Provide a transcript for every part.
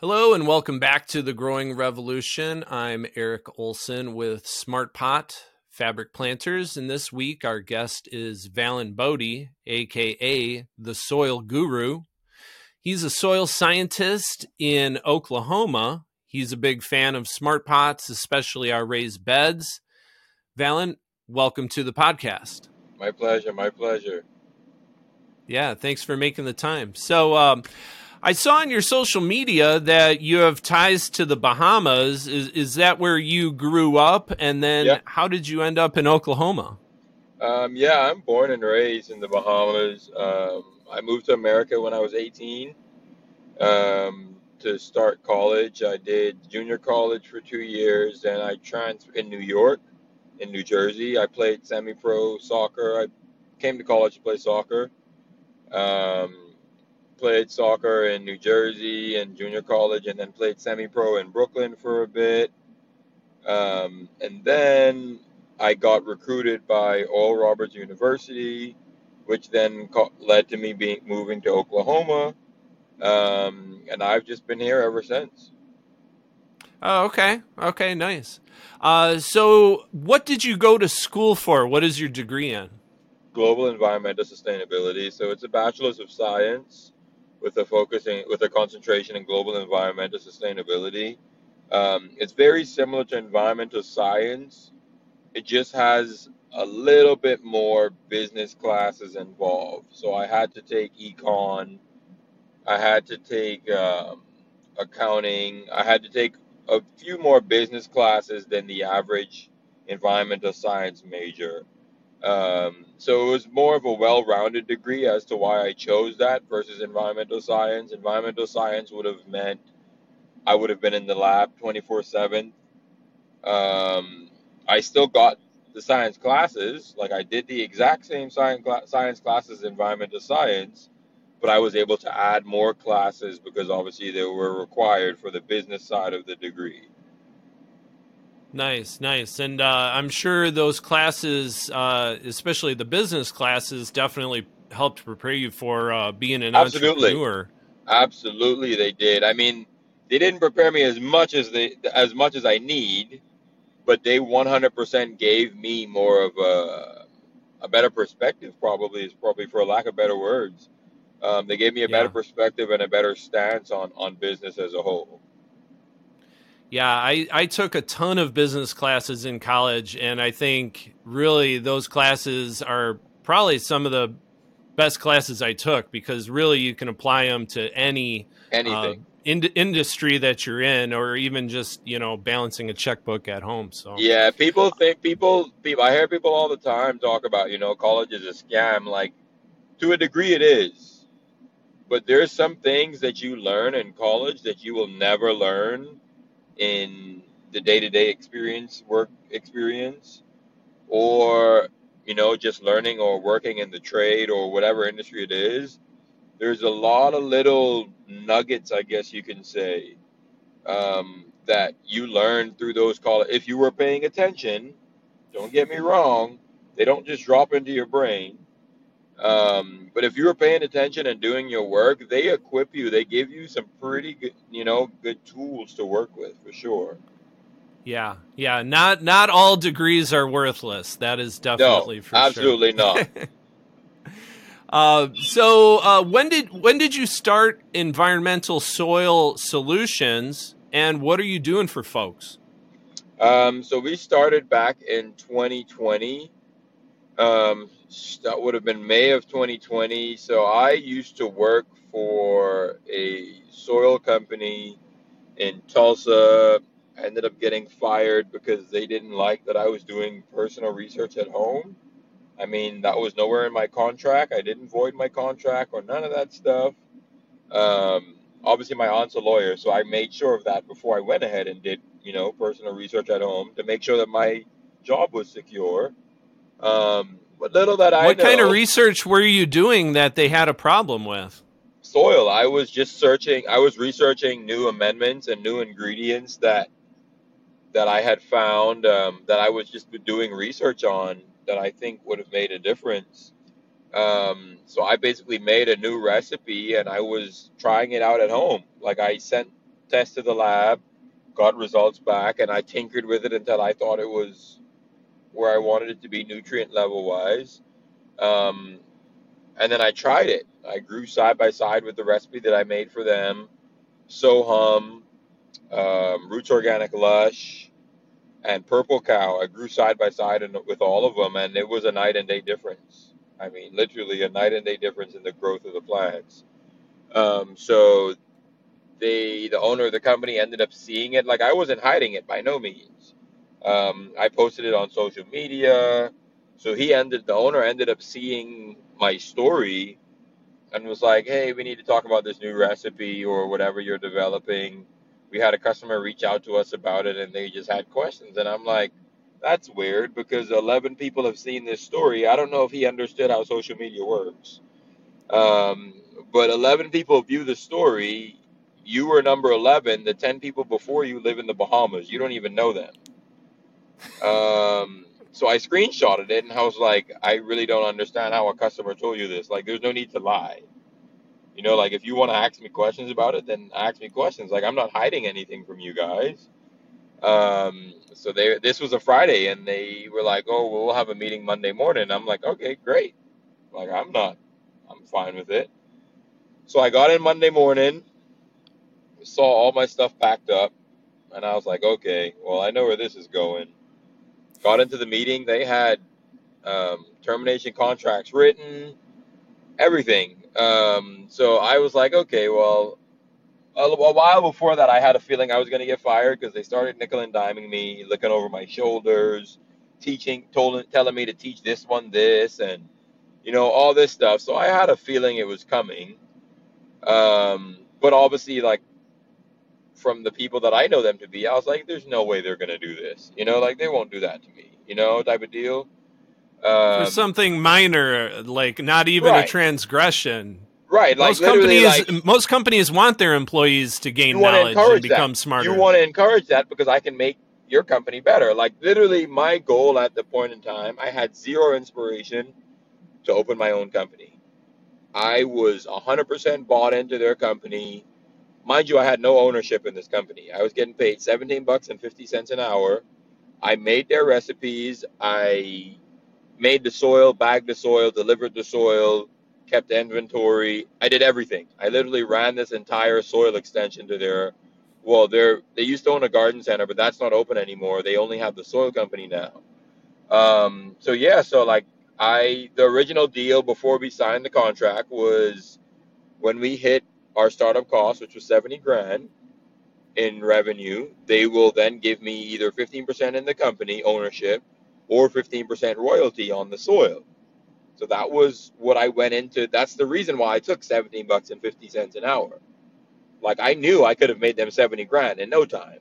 Hello and welcome back to the Growing Revolution. I'm Eric Olson with Smart Pot Fabric Planters, and this week our guest is Valin Bodie, aka the Soil Guru. He's a soil scientist in Oklahoma. He's a big fan of smart pots, especially our raised beds. Valin, welcome to the podcast. My pleasure. My pleasure. Yeah, thanks for making the time. So, um, I saw on your social media that you have ties to the Bahamas. Is is that where you grew up? And then Yeah. how did you end up in Oklahoma? Um, yeah, I'm born and raised in the Bahamas. Um, I moved to America when I was 18 um, to start college. I did junior college for two years, and I transferred in New York, in New Jersey. I played semi-pro soccer. I came to college to play soccer. Um, played soccer in New Jersey and junior college, and then played semi-pro in Brooklyn for a bit. Um, and then I got recruited by Oral Roberts University, which then co- led to me being moving to Oklahoma, um, and I've just been here ever since. Oh, okay, okay, nice. Uh, so, what did you go to school for? What is your degree in? Global environmental sustainability. So it's a bachelor's of science with a focusing with a concentration in global environmental sustainability. Um, it's very similar to environmental science. It just has a little bit more business classes involved. So I had to take econ. I had to take um, accounting. I had to take a few more business classes than the average environmental science major. Um, so it was more of a well-rounded degree as to why I chose that versus environmental science. Environmental science would have meant I would have been in the lab 24/7. Um, I still got the science classes, like I did the exact same science cla- science classes, environmental science, but I was able to add more classes because obviously they were required for the business side of the degree. Nice, nice. And uh, I'm sure those classes, uh, especially the business classes, definitely helped prepare you for uh, being an Absolutely. entrepreneur. Absolutely, they did. I mean, they didn't prepare me as much as they as much as I need, but they 100% gave me more of a a better perspective. Probably is probably for lack of better words. Um, they gave me a better perspective and a better stance on on business as a whole. Yeah, I, I took a ton of business classes in college, and I think really those classes are probably some of the best classes I took because really you can apply them to any uh, Anything. industry that you're in, or even just you know balancing a checkbook at home. So Yeah, people think people people I hear people all the time talk about, you know, college is a scam. Like to a degree it is. But there's some things that you learn in college that you will never learn in the day-to-day experience, work experience or you know, just learning or working in the trade or whatever industry it is. There's a lot of little nuggets, I guess you can say, um, that you learn through those college. If you were paying attention, don't get me wrong, they don't just drop into your brain. Um, but if you were paying attention and doing your work, they equip you. They give you some pretty good, you know, good tools to work with for sure. yeah, yeah. Not not all degrees are worthless. That is No, definitely for sure. absolutely not. Uh, so uh, when did when did you start environmental soil solutions, and what are you doing for folks? Um, so we started back in 2020. Um, that would have been May of 2020. So I used to work for a soil company in Tulsa. I ended up getting fired because they didn't like that I was doing personal research at home. I mean, that was nowhere in my contract. I didn't void my contract or none of that stuff. Um, obviously, my aunt's a lawyer, so I made sure of that before I went ahead and did, you know, personal research at home to make sure that my job was secure. Um, little that I what know, kind of research were you doing that they had a problem with? soil. I was just searching. I was researching new amendments and new ingredients that that I had found um, that I was just doing research on that I think would have made a difference. Um, so I basically made a new recipe and I was trying it out at home. Like I sent tests to the lab, got results back, and I tinkered with it until I thought it was where I wanted it to be nutrient level wise. Um, and then I tried it. I grew side by side with the recipe that I made for them. Sohum, um, Roots Organic Lush, and Purple Cow. I grew side by side in, with all of them, and it was a night and day difference. I mean, literally a night and day difference in the growth of the plants. Um, so they, the owner of the company, ended up seeing it. Like I wasn't hiding it by no means. Um, I posted it on social media. So he ended, the owner ended up seeing my story and was like, "Hey, we need to talk about this new recipe or whatever you're developing." We had a customer reach out to us about it, and they just had questions, and I'm like, "That's weird because 11 people have seen this story. I don't know if he understood how social media works, um, but 11 people view the story. You were number 11. The 10 people before you live in the Bahamas. You don't even know them." Um, so I screenshotted it and I was like, I really don't understand how a customer told you this. Like, there's no need to lie. You know, like if you want to ask me questions about it, then ask me questions. Like I'm not hiding anything from you guys. Um, so they this was a Friday and they were like, "Oh, we'll have a meeting Monday morning." I'm like, "Okay, great." Like I'm not I'm fine with it. So I got in Monday morning, saw all my stuff packed up, and I was like, "Okay, well, I know where this is going." Got into the meeting. They had um, termination contracts written, everything. Um, so I was like, okay, well, a, a while before that, I had a feeling I was going to get fired because they started nickel and diming me, looking over my shoulders, teaching, told, telling me to teach this one this, and you know all this stuff. So I had a feeling it was coming. Um, but obviously, like from the people that I know them to be, I was like, there's no way they're gonna do this. You know, like they won't do that to me. You know, type of deal. Um, For something minor, like not even right. a transgression. Right. Like most companies, like, most companies want their employees to gain knowledge and become that. smarter. You want to encourage that because I can make your company better. Like literally, my goal at the point in time, I had zero inspiration to open my own company. I was 100% bought into their company mind you, I had no ownership in this company. I was getting paid 17 bucks and 50 cents an hour. I made their recipes. I made the soil, bagged the soil, delivered the soil, kept inventory. I did everything. I literally ran this entire soil extension to their well, they're they used to own a garden center, but that's not open anymore. They only have the soil company now. Um, so yeah, so like I the original deal before we signed the contract was when we hit our startup cost, which was 70 grand in revenue, they will then give me either 15% in the company ownership or 15% royalty on the soil. So that was what I went into. That's the reason why I took 17 bucks and 50 cents an hour. Like I knew I could have made them 70 grand in no time.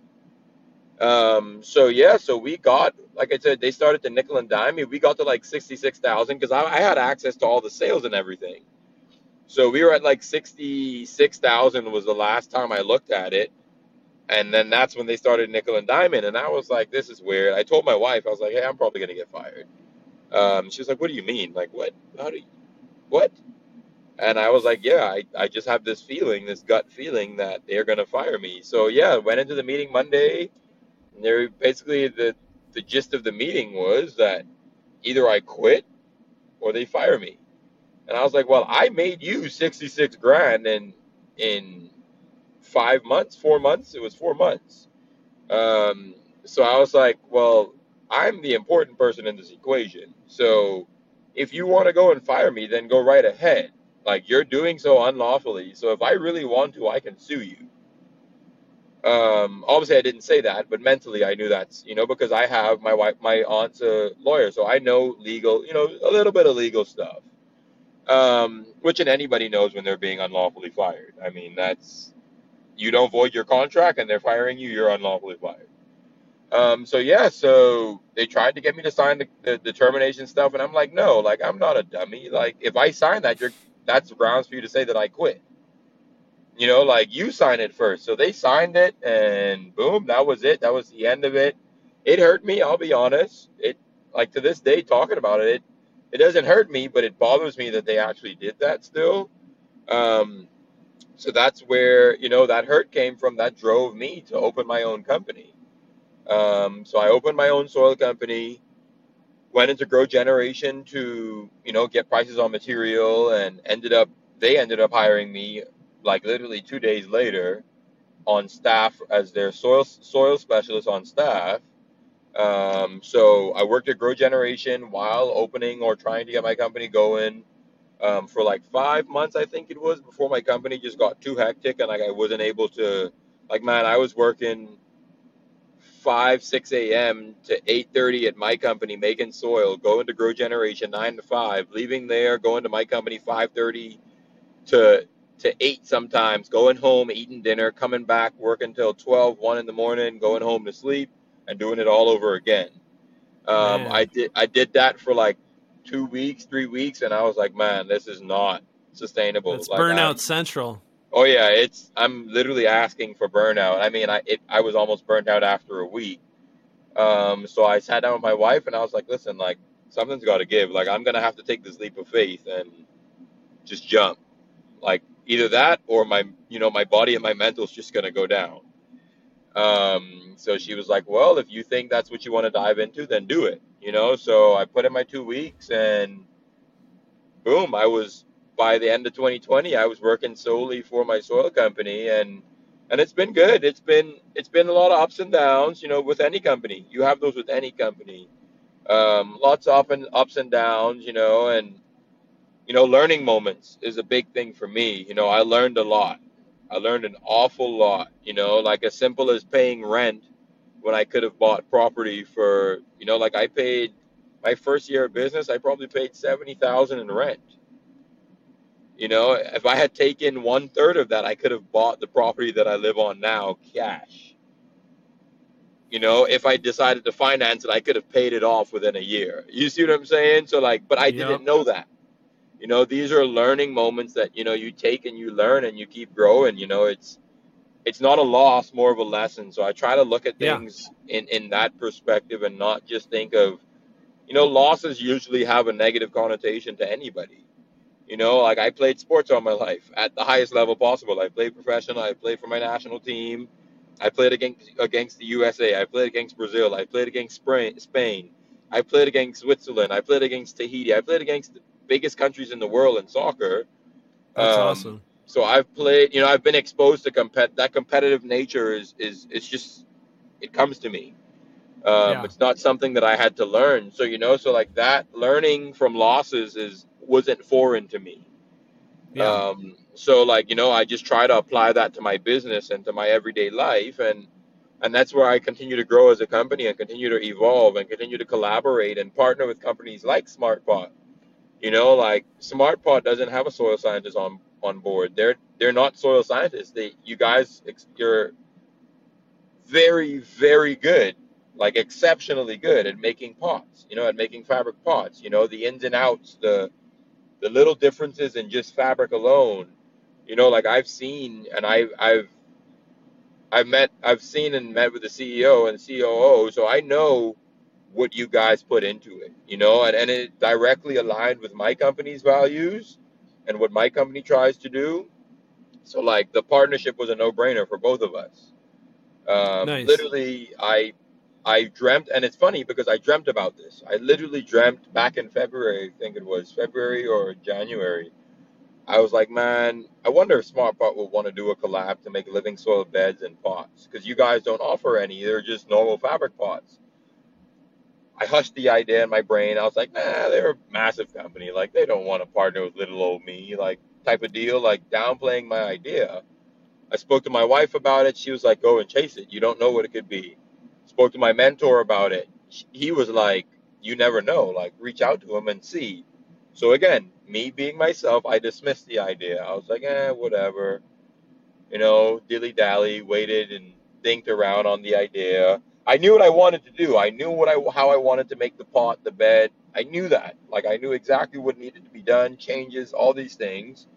Um, so yeah, so we got, like I said, they started to nickel and dime me. We got to like 66,000 because I, I had access to all the sales and everything. So we were at like 66,000 was the last time I looked at it. And then that's when they started nickel and diamond. And I was like, this is weird. I told my wife, I was like, hey, I'm probably going to get fired. Um, she was like, what do you mean? Like, what? How do you, what? And I was like, yeah, I, I just have this feeling, this gut feeling that they're going to fire me. So yeah, went into the meeting Monday. And they basically, the, the gist of the meeting was that either I quit or they fire me. And I was like, well, I made you 66 grand in, in five months, four months. It was four months. Um, so I was like, well, I'm the important person in this equation. So if you want to go and fire me, then go right ahead. Like you're doing so unlawfully. So if I really want to, I can sue you. Um, obviously I didn't say that, but mentally I knew that's, you know, because I have my wife, my aunt's a lawyer. So I know legal, you know, a little bit of legal stuff um, which and anybody knows when they're being unlawfully fired. I mean, that's you don't void your contract and they're firing you, you're unlawfully fired. Um, so yeah, so they tried to get me to sign the, the, the termination stuff, and I'm like, no, like I'm not a dummy. Like if I sign that, you're that's grounds for you to say that I quit. You know, like you sign it first. So they signed it, and boom, that was it. That was the end of it. It hurt me. I'll be honest. It like to this day, talking about it, it it doesn't hurt me, but it bothers me that they actually did that still. Um, So that's where, you know, that hurt came from. That drove me to open my own company. Um, so I opened my own soil company, went into grow generation to, you know, get prices on material and ended up, they ended up hiring me like literally two days later on staff as their soil soil specialist on staff. Um, so I worked at Grow Generation while opening or trying to get my company going um, for like five months, I think it was, before my company just got too hectic and like I wasn't able to, like man, I was working five six a.m. to eight thirty at my company making soil, going to Grow Generation nine to five, leaving there, going to my company five thirty to to eight sometimes, going home, eating dinner, coming back, working till 12, 1 in the morning, going home to sleep, and doing it all over again. Um, I did I did that for like two weeks, three weeks, and I was like, man, this is not sustainable. that's Like burnout I'm central. oh yeah, it's I'm literally asking for burnout. I mean, I it, I was almost burnt out after a week. Um, so I sat down with my wife and I was like, listen, like something's got to give. Like I'm gonna have to take this leap of faith and just jump. Like either that or my you know my body and my mental's just gonna go down. Um, so she was like, well, if you think that's what you want to dive into, then do it. You know. So I put in my two weeks and boom, I was by the end of 2020, I was working solely for my soil company and and it's been good. It's been it's been a lot of ups and downs, you know, with any company. You have those with any company. Um, lots of ups and downs, you know, and you know, learning moments is a big thing for me. You know, I learned a lot. I learned an awful lot, you know, like as simple as paying rent when I could have bought property for, you know, like I paid my first year of business, I probably paid 70,000 in rent You know, if I had taken one third of that, I could have bought the property that I live on now cash. You know, if I decided to finance it, I could have paid it off within a year. You see what I'm saying? So like, but I Yep. didn't know that. You know, these are learning moments that, you know, you take and you learn and you keep growing. You know, it's it's not a loss, more of a lesson. So I try to look at Yeah. things in in that perspective and not just think of, you know, losses usually have a negative connotation to anybody you know, like I played sports all my life at the highest level possible. I played professional. I played for my national team. I played against against the USA. I played against Brazil. I played against Spain. I played against Switzerland. I played against Tahiti. I played against biggest countries in the world in soccer. That's Um, awesome. so I've played. You know, I've been exposed to compet. That competitive nature is is it's just it comes to me. Um, Yeah. it's not something that I had to learn. So you know, so like that learning from losses is wasn't foreign to me Yeah. um, so like you know i just try to apply that to my business and to my everyday life and and that's where i continue to grow as a company and continue to evolve and continue to collaborate and partner with companies like smartpot you know like smartpot doesn't have a soil scientist on on board. They're they're not soil scientists. They you guys you're very very good like exceptionally good at making pots you know at making fabric pots. You know the ins and outs the the little differences in just fabric alone. You know like i've seen and i've i've i've met i've seen and met with the ceo and coo so i know what you guys put into it you know and, and it directly aligned with my company's values and what my company tries to do so like the partnership was a no-brainer for both of us um, Nice. literally i i dreamt and it's funny because i dreamt about this i literally dreamt back in february i think it was february or january I was like, man, I wonder if Smart Pot will want to do a collab to make living soil beds and pots because you guys don't offer any. They're just normal fabric pots. I hushed the idea in my brain. I was like, nah, they're a massive company. Like, they don't want to partner with little old me, like, type of deal, like, downplaying my idea. I spoke to my wife about it. She was like, go and chase it. You don't know what it could be. Spoke to my mentor about it. He was like, you never know. Like, reach out to him and see. So again, me being myself, I dismissed the idea. I was like, eh, whatever. You know, dilly dally, waited and thinked around on the idea. I knew what I wanted to do. I knew what I how I wanted to make the pot, the bed. I knew that. Like I knew exactly what needed to be done, changes, all these things.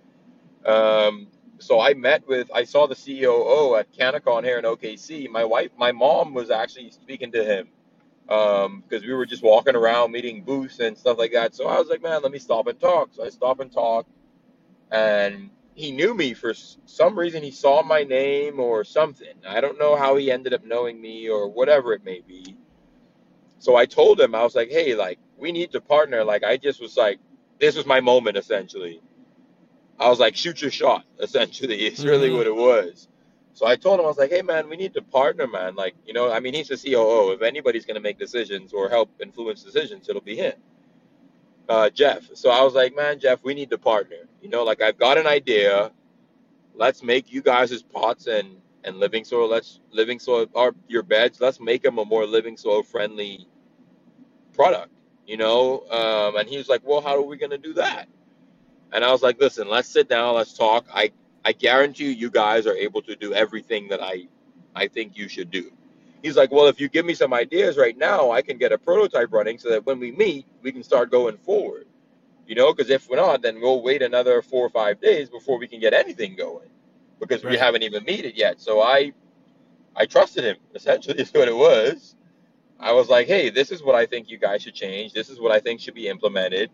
Um, so I met with, I saw the COO at CannaCon here in OKC. My wife, my mom was actually speaking to him um, because we were just walking around meeting booths and stuff like that. So I was like, man, let me stop and talk. So I stopped and talked, and he knew me for some reason. He saw my name or something. I don't know how he ended up knowing me or whatever it may be. So I told him, I was like, hey, like, we need to partner. Like, I just was like, this was my moment, essentially. I was like, shoot your shot, essentially. It's really Mhm. what it was. So I told him, I was like, hey, man, we need to partner, man. Like, you know, I mean, he's the COO. If anybody's going to make decisions or help influence decisions, it'll be him, uh, Jeff. So I was like, man, Jeff, we need to partner. You know, like, I've got an idea. Let's make you guys as pots and, and living soil, let's living soil, or your beds, let's make them a more living soil friendly product, you know? Um, and he was like, well, how are we to do that? And I was like, listen, let's sit down, let's talk. I, I guarantee you, you guys are able to do everything that I, I think you should do. He's like, well, if you give me some ideas right now, I can get a prototype running so that when we meet, we can start going forward. You know, because if we're not, then we'll wait another four or five days before we can get anything going because we haven't even met it yet. So I, I trusted him. Essentially, is what it was. I was like, hey, this is what I think you guys should change. This is what I think should be implemented.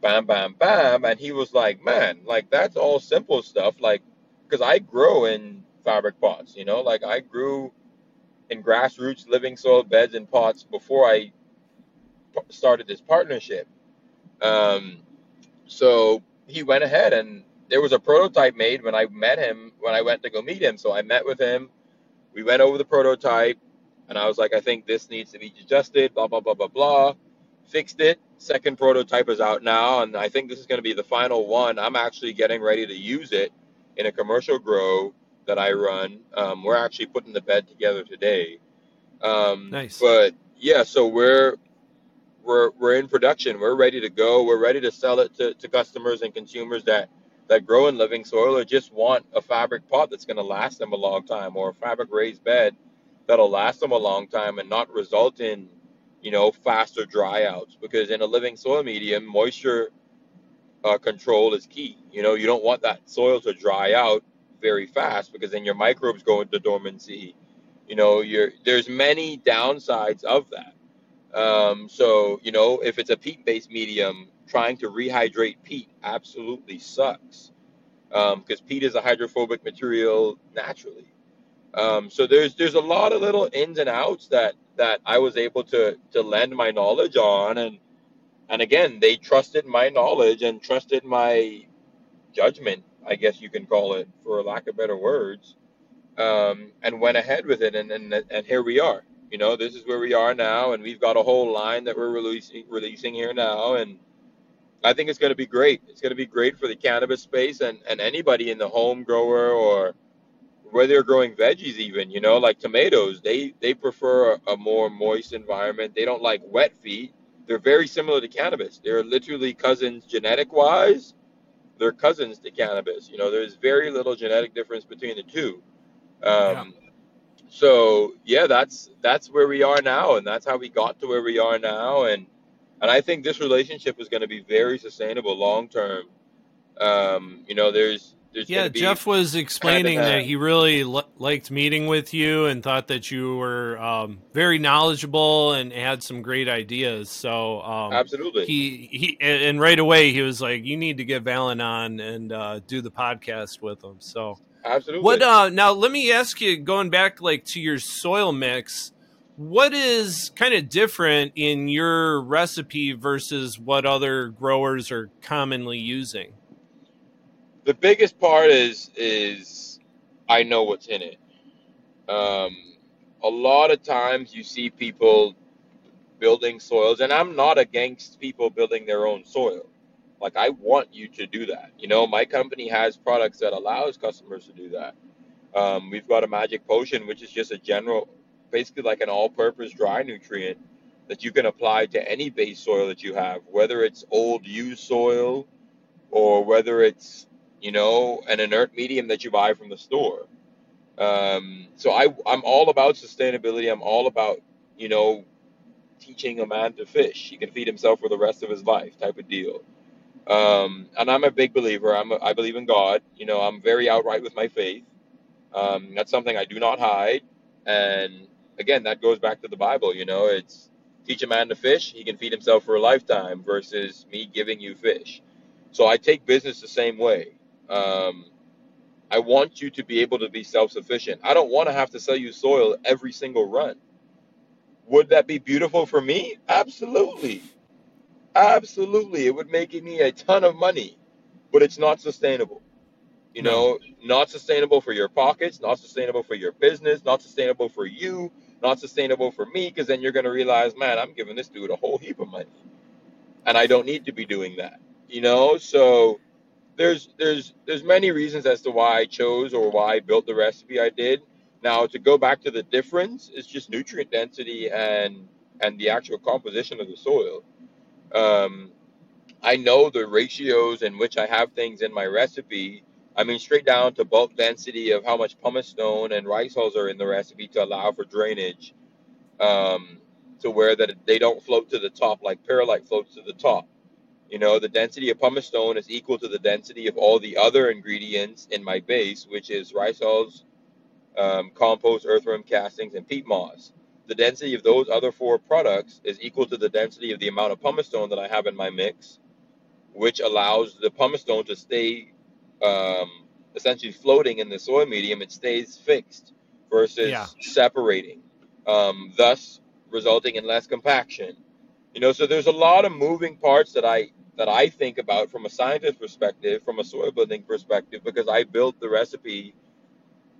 Bam, bam, bam. And he was like, man, like that's all simple stuff. Like, because I grow in fabric pots, you know, like I grew in grassroots living soil beds and pots before I started this partnership. Um, so he went ahead and there was a prototype made when I met him, when I went to go meet him. So I met with him. We went over the prototype and I was like, I think this needs to be adjusted, blah, blah, blah, blah, blah. Fixed it. Second prototype is out now. And I think this is going to be the final one. I'm actually getting ready to use it in a commercial grow that I run. Um, we're actually putting the bed together today. Um, Nice. but yeah, so we're we're we're in production. We're ready to go. We're ready to sell it to, to customers and consumers that that grow in living soil or just want a fabric pot that's going to last them a long time or a fabric raised bed that'll last them a long time and not result in you know faster dry outs because in a living soil medium moisture uh, control is key you know you don't want that soil to dry out very fast because then your microbes go into dormancy. You know there's many downsides of that. Um, so, you know, if it's a peat based medium, trying to rehydrate peat absolutely sucks. Because peat is a hydrophobic material naturally. Um, so there's there's a lot of little ins and outs that that I was able to to lend my knowledge on, and and again they trusted my knowledge and trusted my judgment, I guess you can call it, for lack of better words, um, and went ahead with it, and and and here we are. You know, this is where we are now, and we've got a whole line that we're releasing releasing here now, and I think it's going to be great. It's going to be great for the cannabis space and and anybody in the home grower or where they're growing veggies even you know like tomatoes they they prefer a, a more moist environment they don't like wet feet they're very similar to cannabis they're literally cousins genetic wise they're cousins to cannabis. You know there's very little genetic difference between the two. Um, so yeah that's that's where we are now and that's how we got to where we are now and and i think this relationship is going to be very sustainable long term. Um, you know there's there's Yeah, going to be Jeff was explaining that he really li- liked meeting with you and thought that you were um, very knowledgeable and had some great ideas. So um, absolutely he he and and right away he was like, "You need to get Valin on and uh, do the podcast with him." So absolutely what? Uh, now let me ask you, going back like to your soil mix, what is kind of different in your recipe versus what other growers are commonly using? The biggest part is is I know what's in it. Um, a lot of times you see people building soils, and I'm not against people building their own soil. Like I want you to do that. You know, my company has products that allows customers to do that. Um, we've got a magic potion, which is just a general, basically like an all-purpose dry nutrient that you can apply to any base soil that you have, whether it's old used soil or whether it's you know an inert medium that you buy from the store. Um, so I I'm all about sustainability. I'm all about you know teaching a man to fish. He can feed himself for the rest of his life, type of deal. Um, and I'm a big believer. I'm a, I believe in God. You know, I'm very outright with my faith. Um, that's something I do not hide. And again, that goes back to the Bible. You know, it's teach a man to fish, he can feed himself for a lifetime versus me giving you fish. So I take business the same way. Um, I want you to be able to be self sufficient. I don't want to have to sell you soil every single run. Would that be beautiful for me? Absolutely. Absolutely. It would make me a ton of money, but it's not sustainable. You No. know, not sustainable for your pockets, not sustainable for your business, not sustainable for you, not sustainable for me, because then you're going to realize, man, I'm giving this dude a whole heap of money, and I don't need to be doing that. You know, so there's there's there's many reasons as to why I chose or why I built the recipe I did. Now to go back to the difference, it's just nutrient density and and the actual composition of the soil. Um, I know the ratios in which I have things in my recipe. I mean, straight down to bulk density of how much pumice stone and rice hulls are in the recipe to allow for drainage, um, to where that they don't float to the top like perlite floats to the top. You know, the density of pumice stone is equal to the density of all the other ingredients in my base, which is rice hulls, um, compost, earthworm castings, and peat moss. The density of those other four products is equal to the density of the amount of pumice stone that I have in my mix, which allows the pumice stone to stay um, essentially floating in the soil medium. It stays fixed versus Yeah. separating, um, thus resulting in less compaction. You know, so there's a lot of moving parts that I that I think about from a scientist perspective, from a soil building perspective, because I built the recipe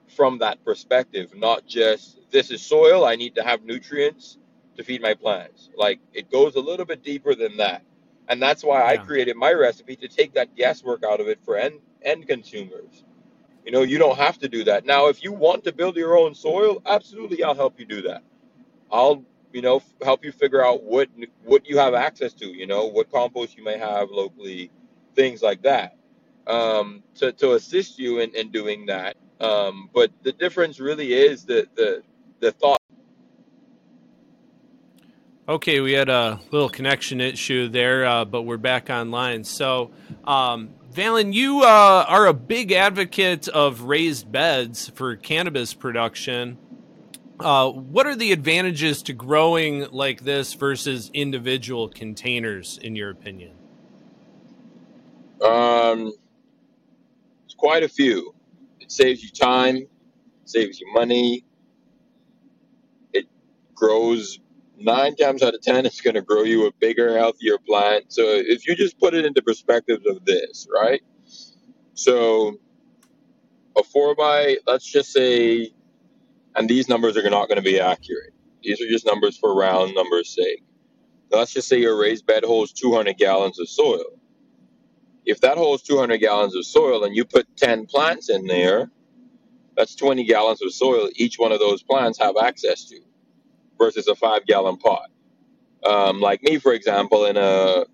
from that perspective, not just this is soil, I need to have nutrients to feed my plants. Like it goes a little bit deeper than that. And that's why I Yeah. created my recipe to take that guesswork out of it for end end consumers. You know, you don't have to do that. Now, if you want to build your own soil, absolutely I'll help you do that. I'll, you know, f- help you figure out what what you have access to, you know, what compost you may have locally, things like that. Um, to, to assist you in, in doing that. Um, but the difference really is the the the thought Okay, we had a little connection issue there, uh, but we're back online. So, um, Valin, you uh, are a big advocate of raised beds for cannabis production. Uh, what are the advantages to growing like this versus individual containers, in your opinion? um it's quite a few. It saves you time, saves you money, it grows nine times out of ten it's going to grow you a bigger healthier plant so if you just put it into perspectives of this right so a four by let's just say and these numbers are not going to be accurate these are just numbers for round numbers sake let's just say your raised bed holds 200 gallons of soil if that holds 200 gallons of soil and you put 10 plants in there that's 20 gallons of soil each one of those plants have access to versus a five gallon pot. Um, like me, for example, in a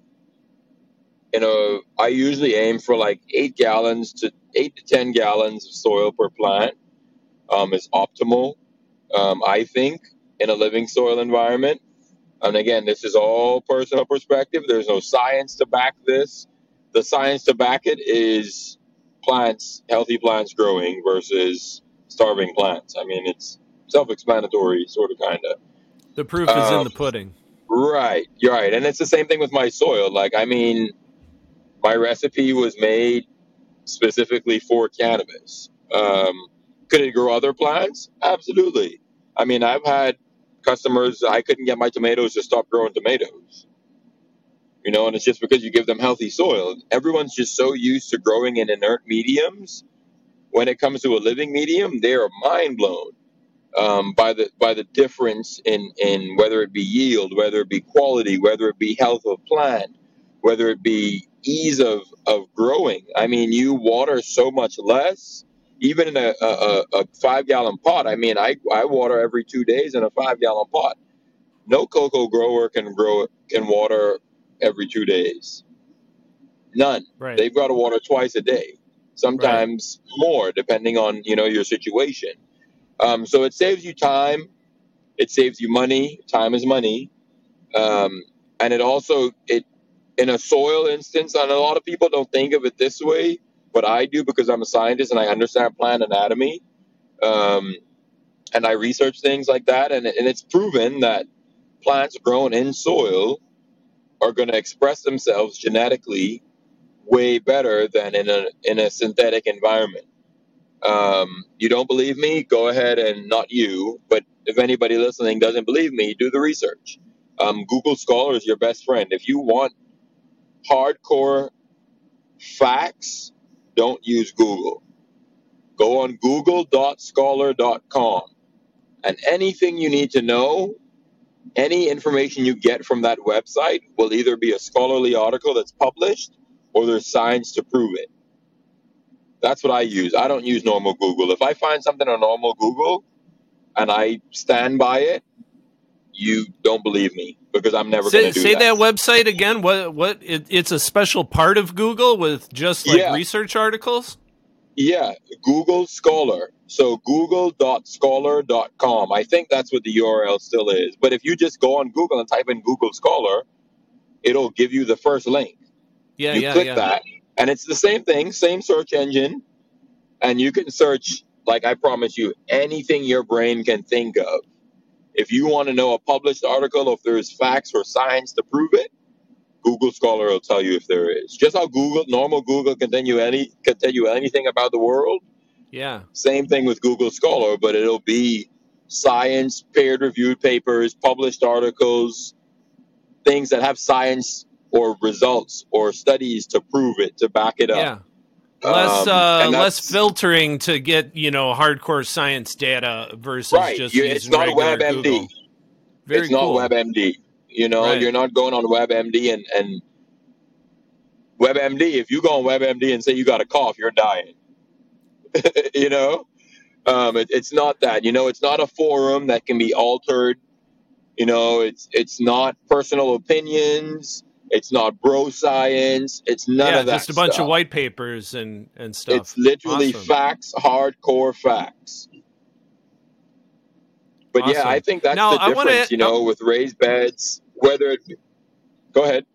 in a, I usually aim for like eight gallons to eight to ten gallons of soil per plant. Um, is optimal, um, I think, in a living soil environment. And again, this is all personal perspective. There's no science to back this. The science to back it is plants, healthy plants growing versus starving plants. I mean, it's self-explanatory, sort of, kind of. The proof is in Um, the pudding. Right, you're right, and it's the same thing with my soil. Like, I mean, my recipe was made specifically for cannabis. Um, could it grow other plants? Absolutely. I mean, I've had customers I couldn't get my tomatoes to stop growing tomatoes. You know, and it's just because you give them healthy soil. Everyone's just so used to growing in inert mediums. When it comes to a living medium, they are mind blown um, by the by the difference in in whether it be yield, whether it be quality, whether it be health of plant, whether it be ease of of growing. I mean, you water so much less, even in a, a, a five gallon pot. I mean, I I water every two days in a five gallon pot. No cocoa grower can grow can water every two days. None. Right. They've got to water twice a day, sometimes more, depending on you know your situation. Um, so it saves you time, it saves you money. Time is money, um, and it also it in a soil instance. And a lot of people don't think of it this way, but I do because I'm a scientist and I understand plant anatomy, um, and I research things like that. And, and it's proven that plants grown in soil are going to express themselves genetically way better than in a in a synthetic environment. Um, you don't believe me? Go ahead and not you, but if anybody listening doesn't believe me, do the research. Um, Google Scholar is your best friend. If you want hardcore facts, don't use Google. Go on google.scholar.com and anything you need to know, any information you get from that website will either be a scholarly article that's published or there's science to prove it. That's what I use. I don't use normal Google. If I find something on normal Google and I stand by it, you don't believe me because I'm never going to do say that. that website again. What? What? It, it's a special part of Google with just like Yeah. research articles. Yeah, Google Scholar. So google.scholar.com. I think that's what the URL still is. But if you just go on Google and type in Google Scholar, it'll give you the first link. Yeah, you yeah, click yeah. that, and it's the same thing, same search engine, and you can search, like I promise you, anything your brain can think of. If you want to know a published article, if there's facts or science to prove it, Google Scholar will tell you if there is. Just how Google, normal Google can tell you any can tell you anything about the world. Yeah. Same thing with Google Scholar, but it'll be science, peer reviewed papers, published articles, things that have science or results or studies to prove it, to back it up. Yeah. Less Um, uh, less filtering to get you know hardcore science data versus Right. just You- using it's not WebMD. Google. Very it's not. WebMD. You know, Right. you're not going on WebMD and, and WebMD. If you go on WebMD and say you got a cough, you're dying. you know, um, it, it's not that. You know, it's not a forum that can be altered. You know, it's it's not personal opinions. It's not bro science. It's none yeah, of that. just a bunch stuff. of white papers and and stuff. It's literally Awesome. facts, hardcore facts. But yeah, I think that's Now, the I wanna- difference, you know, with raised beds, whether it Go ahead.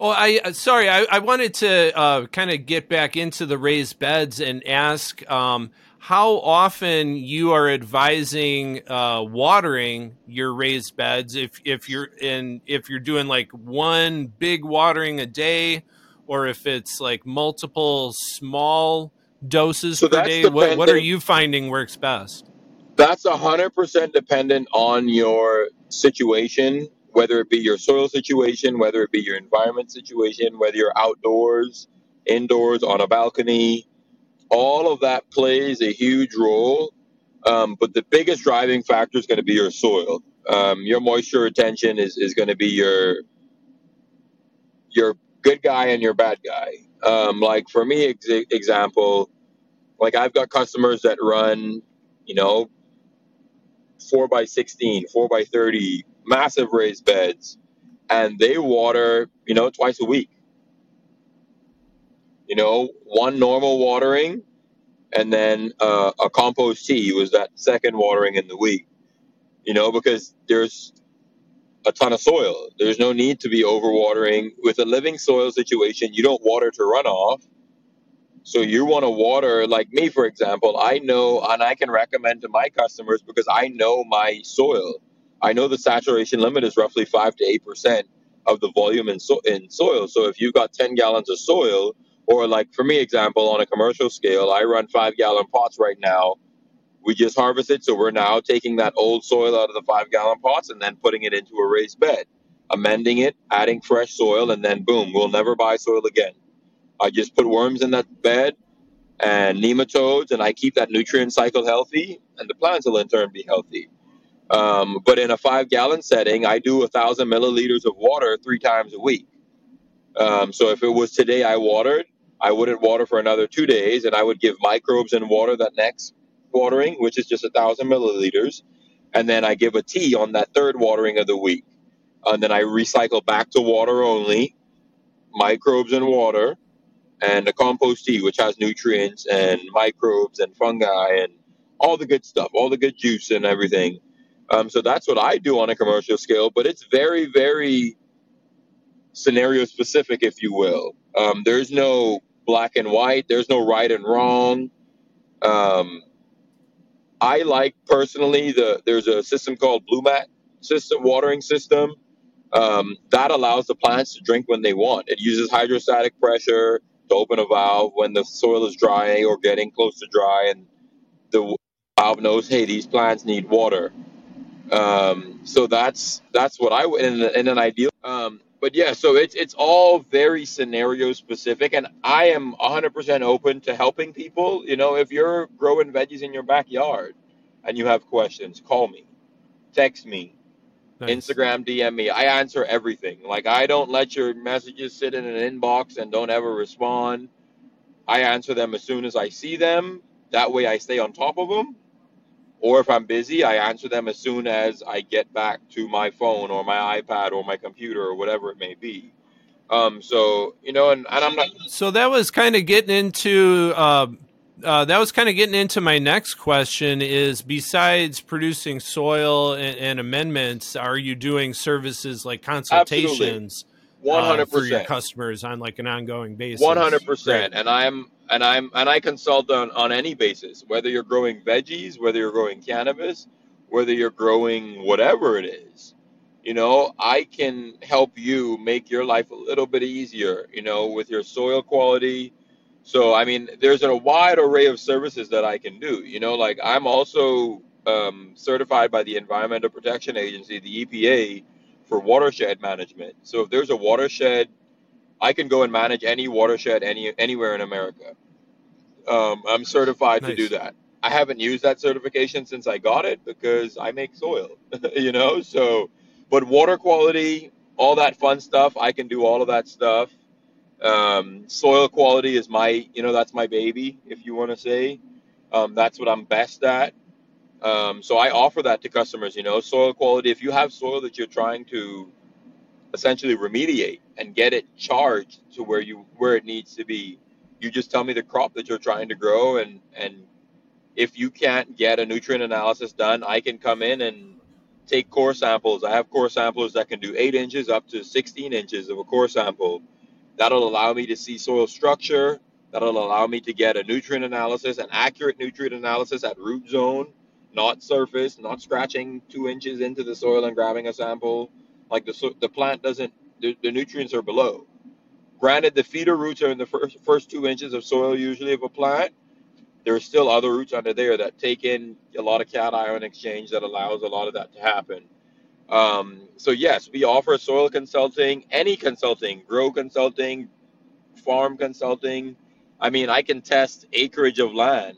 Oh, I uh, sorry. I, I wanted to uh, kind of get back into the raised beds and ask um, how often you are advising uh, watering your raised beds. If if you're in if you're doing like one big watering a day, or if it's like multiple small doses So per that's day. What what are dependent- you finding works best? That's a hundred percent dependent on your situation, whether it be your soil situation, whether it be your environment situation, whether you're outdoors, indoors, on a balcony. All of that plays a huge role. Um, but the biggest driving factor is going to be your soil. Um, your moisture retention is, is going to be your your good guy and your bad guy. Um, like for me, ex- example, like I've got customers that run, you know, four by 16, four by 30, massive raised beds, and they water, you know, twice a week. You know, one normal watering, and then uh, a compost tea was that second watering in the week. You know, because there's a ton of soil. There's no need to be overwatering. With a living soil situation, you don't water to runoff. So you want to water, like me, for example, I know and I can recommend to my customers because I know my soil. I know the saturation limit is roughly 5 to 8% of the volume in, so- in soil. So if you've got 10 gallons of soil, or like for me, example, on a commercial scale, I run five gallon pots right now. We just harvested, so we're now taking that old soil out of the five gallon pots and then putting it into a raised bed, amending it, adding fresh soil, and then boom, we'll never buy soil again. I just put worms in that bed and nematodes, and I keep that nutrient cycle healthy, and the plants will in turn be healthy. Um, but in a five gallon setting, I do a thousand milliliters of water three times a week. Um, so if it was today I watered, I wouldn't water for another two days, and I would give microbes and water that next watering, which is just a thousand milliliters, and then I give a tea on that third watering of the week, and then I recycle back to water only, microbes and water, and a compost tea, which has nutrients and microbes and fungi and all the good stuff, all the good juice and everything. Um, so that's what I do on a commercial scale, but it's very, very scenario specific, if you will. Um, there's no black and white. There's no right and wrong. Um, I like personally the there's a system called Blumat system watering system. Um, that allows the plants to drink when they want. It uses hydrostatic pressure to open a valve when the soil is dry or getting close to dry, and the valve knows, hey, these plants need water. Um, so that's that's what I would in, in an ideal. Um, but yeah, so it's it's all very scenario specific, and I am 100% open to helping people. You know, if you're growing veggies in your backyard and you have questions, call me, text me, Nice. Instagram DM me. I answer everything. Like I don't let your messages sit in an inbox and don't ever respond. I answer them as soon as I see them. That way I stay on top of them. Or if I'm busy, I answer them as soon as I get back to my phone or my iPad or my computer or whatever it may be. Um, so you know, and, and I'm not. So that was kind of getting into uh, uh, that was kind of getting into my next question. Is besides producing soil and, and amendments, are you doing services like consultations One uh, hundred for your percent. customers on like an ongoing basis? One hundred percent, And I'm and I'm and I consult on on any basis, whether you're growing veggies, whether you're growing cannabis, whether you're growing whatever it is. You know, I can help you make your life a little bit easier. You know, with your soil quality. So I mean, there's a wide array of services that I can do. You know, like I'm also um, certified by the Environmental Protection Agency, the EPA, for watershed management. So if there's a watershed I can go and manage any watershed any anywhere in America. Um, I'm certified to do that. I haven't used that certification since I got it because I make soil, you know. So, but water quality, all that fun stuff, I can do all of that stuff. Um, soil quality is my, you know, that's my baby, if you want to say. Um, that's what I'm best at. Um, so I offer that to customers, you know, soil quality. If you have soil that you're trying to essentially remediate and get it charged to where you where it needs to be. You just tell me the crop that you're trying to grow and and if you can't get a nutrient analysis done, I can come in and take core samples. I have core samplers that can do 8 inches up to 16 inches of a core sample. That'll allow me to see soil structure. That'll allow me to get a nutrient analysis, an accurate nutrient analysis at root zone, not surface, not scratching two inches into the soil and grabbing a sample. Like the the plant doesn't, the, the nutrients are below. Granted, the feeder roots are in the first first two inches of soil usually of a plant. There are still other roots under there that take in a lot of cation exchange that allows a lot of that to happen. Um, so yes, we offer soil consulting, any consulting, grow consulting, farm consulting. I mean, I can test acreage of land.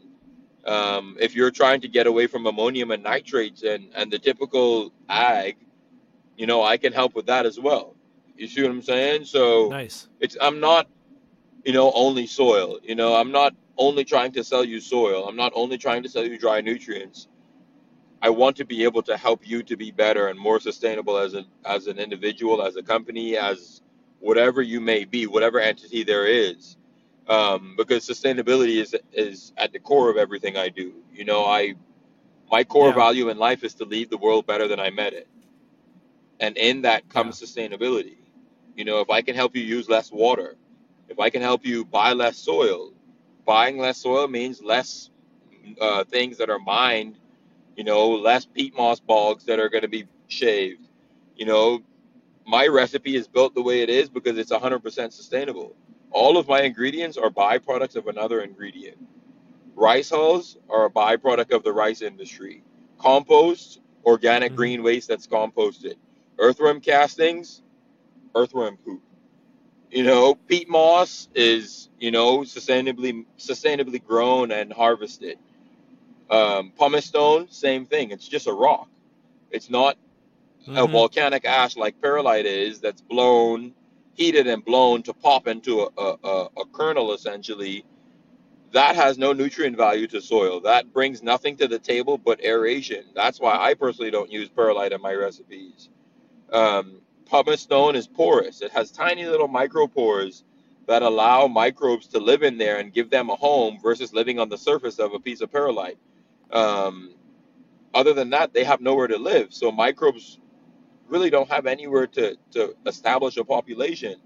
Um, if you're trying to get away from ammonium and nitrates and, and the typical ag, you know, I can help with that as well. You see what I'm saying? So Nice. it's I'm not, you know, only soil. You know, I'm not only trying to sell you soil. I'm not only trying to sell you dry nutrients. I want to be able to help you to be better and more sustainable as an as an individual, as a company, as whatever you may be, whatever entity there is. Um, because sustainability is is at the core of everything I do. You know, I my core Yeah. value in life is to leave the world better than I met it. And in that Yeah. comes sustainability. You know, if I can help you use less water, if I can help you buy less soil, buying less soil means less uh, things that are mined, you know, less peat moss bogs that are going to be shaved. You know, my recipe is built the way it is because it's 100% sustainable. All of my ingredients are byproducts of another ingredient. Rice hulls are a byproduct of the rice industry. Compost, organic hmm green waste that's composted. Earthworm castings, earthworm poop. You know, peat moss is, you know, sustainably sustainably grown and harvested. Um, pumice stone, same thing. It's just a rock. It's not a hmm volcanic ash like perlite is that's blown, heated and blown to pop into a, a, a, kernel essentially. That has no nutrient value to soil. That brings nothing to the table but aeration. That's why I personally don't use perlite in my recipes. Um, pumice stone is porous. It has tiny little micropores that allow microbes to live in there and give them a home versus living on the surface of a piece of perlite. Um, other than that, they have nowhere to live. So microbes really don't have anywhere to, to establish a population.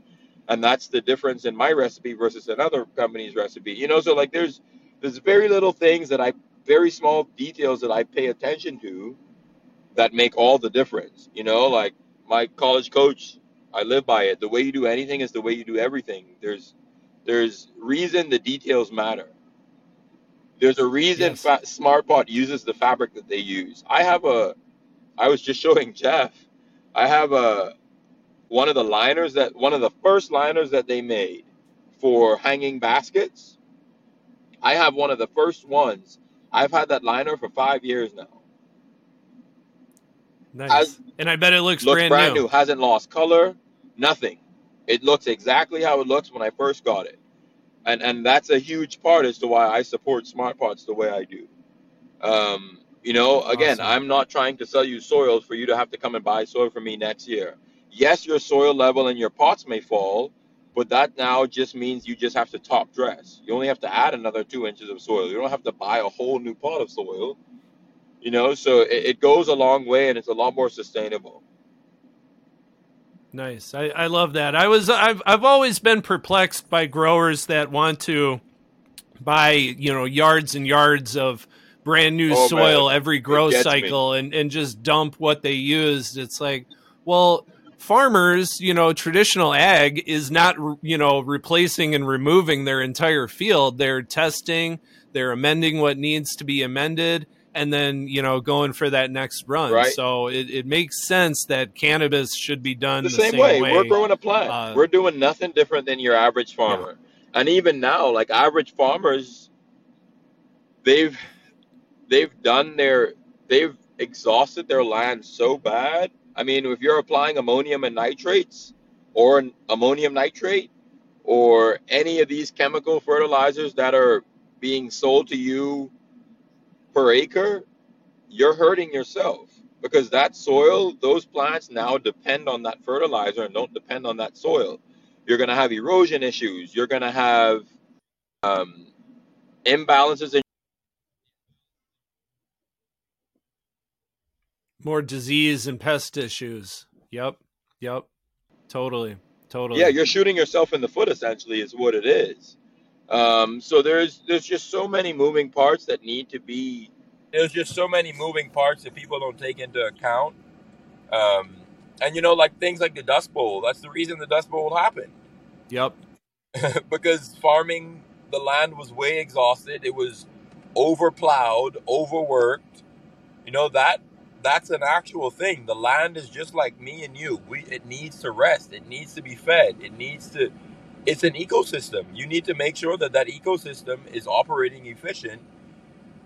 And that's the difference in my recipe versus another company's recipe. You know, so like there's there's very little things that I very small details that I pay attention to that make all the difference. You know, like my college coach, I live by it. The way you do anything is the way you do everything. There's there's reason the details matter. There's a reason Yes. fa- SmartPot uses the fabric that they use. I have a I was just showing Jeff. I have a one of the liners that one of the first liners that they made for hanging baskets. I have one of the first ones. I've had that liner for five years now. Nice. As and I bet it looks, brand new. looks brand, brand, new. new. hasn't lost color, nothing. It looks exactly how it looks when I first got it, and and that's a huge part as to why I support Smart Pots the way I do. Um, you know, again, Awesome. I'm not trying to sell you soils for you to have to come and buy soil from me next year. Yes, your soil level and your pots may fall, but that now just means you just have to top dress. You only have to add another two inches of soil. You don't have to buy a whole new pot of soil. You know, so it, it goes a long way and it's a lot more sustainable. Nice. I, I love that. I was I've I've always been perplexed by growers that want to buy, you know, yards and yards of brand new Oh, soil man. every grow me. cycle and, and just dump what they used. It's like, well, farmers, you know, traditional ag is not, you know, replacing and removing their entire field. They're testing, they're amending what needs to be amended, and then, you know, going for that next run. Right. So it, it makes sense that cannabis should be done the, the, same, way. We're growing a plant. Uh, We're doing nothing different than your average farmer. And even now, like average farmers, they've they've done their they've exhausted their land so bad. I mean, if you're applying ammonium and nitrates or an ammonium nitrate or any of these chemical fertilizers that are being sold to you per acre, you're hurting yourself because that soil, those plants now depend on that fertilizer and don't depend on that soil. You're going to have erosion issues. You're going to have um, imbalances in more disease and pest issues. Yep. Yep. Totally. Totally. yeah, you're shooting yourself in the foot. Essentially, is what it is. Um, so there's there's just so many moving parts that need to be. There's just so many moving parts that people don't take into account. Um, and you know, like things like the Dust Bowl. That's the reason the Dust Bowl happened. Yep. because farming the land was way exhausted it was overplowed overworked you know that that's an actual thing. The land is just like me and you. We it needs to rest. It needs to be fed. It needs to it's an ecosystem. You need to make sure that that ecosystem is operating efficient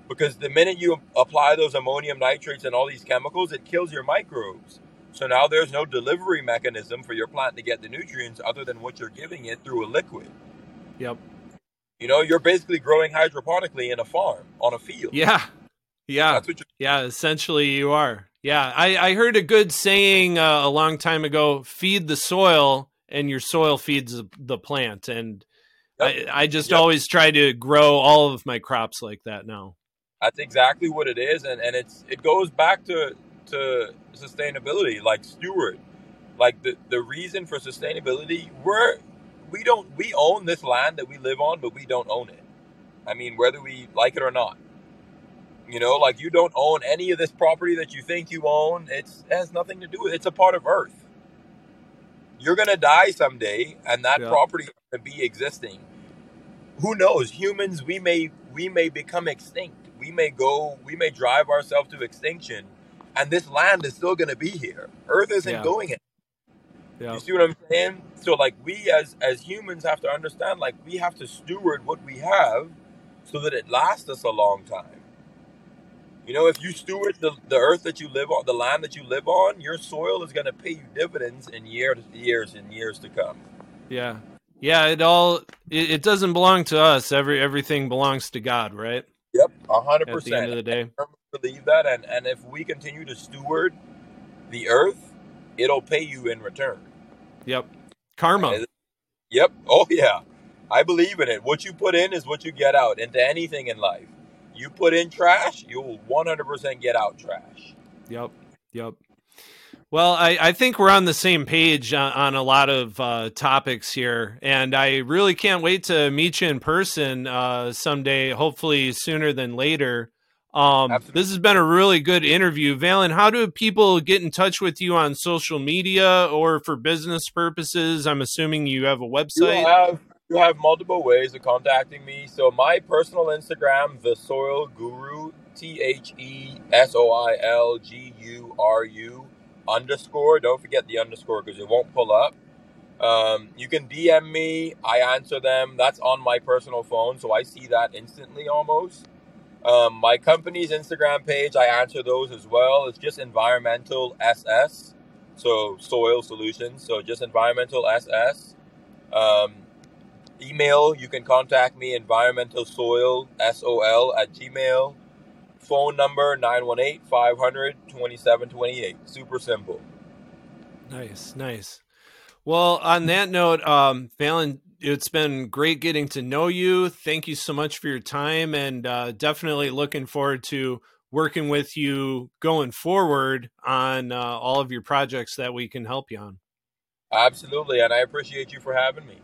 because the minute you apply those ammonium nitrates and all these chemicals it kills your microbes. So now there's no delivery mechanism for your plant to get the nutrients other than what you're giving it through a liquid. Yep. you know, you're basically growing hydroponically in a farm on a field. Yeah. Yeah. Yeah. Essentially, you are. Yeah. I, I heard a good saying uh, a long time ago feed the soil, and your soil feeds the- the plant. And Yep. I, I just Yep. always try to grow all of my crops like that now. That's exactly what it is, and, and it's it goes back to to sustainability, like steward. Like the the reason for sustainability, we're we don't we own this land that we live on, but we don't own it. I mean, whether we like it or not. You know, like you don't own any of this property that you think you own. It's it has nothing to do with it. It's a part of Earth. You're gonna die someday, and that Yeah. property is gonna be existing. Who knows? Humans, we may we may become extinct. We may go. We may drive ourselves to extinction, and this land is still gonna be here. Earth isn't Yeah. going. Yeah. You see what I'm saying? So like we as as humans have to understand like we have to steward what we have so that it lasts us a long time. You know, if you steward the, the earth that you live on, the land that you live on, your soil is going to pay you dividends in years, years and years to come. Yeah. Yeah. It all, it, it doesn't belong to us. Every, everything belongs to God, right? Yep, a hundred At the end of the day. I believe that, and and if we continue to steward the earth, it'll pay you in return. Yep. Karma. Yep. Oh yeah, I believe in it. What you put in is what you get out into anything in life. You put in trash, you'll 100% get out trash. Yep. Yep. Well, I, I think we're on the same page on, on a lot of uh, topics here, and I really can't wait to meet you in person uh, someday, hopefully sooner than later. Um, this has been a really good interview. Valin, how do people get in touch with you on social media or for business purposes? I'm assuming you have a website. You have, you have multiple ways of contacting me. So my personal Instagram, the Soil Guru, T H E S O I L G U R U underscore. Don't forget the underscore because it won't pull up. Um, you can DM me. I answer them. That's on my personal phone, so I see that instantly almost. Um, my company's Instagram page, I answer those as well. It's just environmental SS, so soil solutions. So just environmental SS. Um, email, you can contact me environmental soil sol at gmail. Phone number 918 500 2728. Super simple. Nice, nice. Well, on that note, um, Valin, it's been great getting to know you. Thank you so much for your time, and uh, definitely looking forward to working with you going forward on uh, all of your projects that we can help you on. Absolutely, and I appreciate you for having me.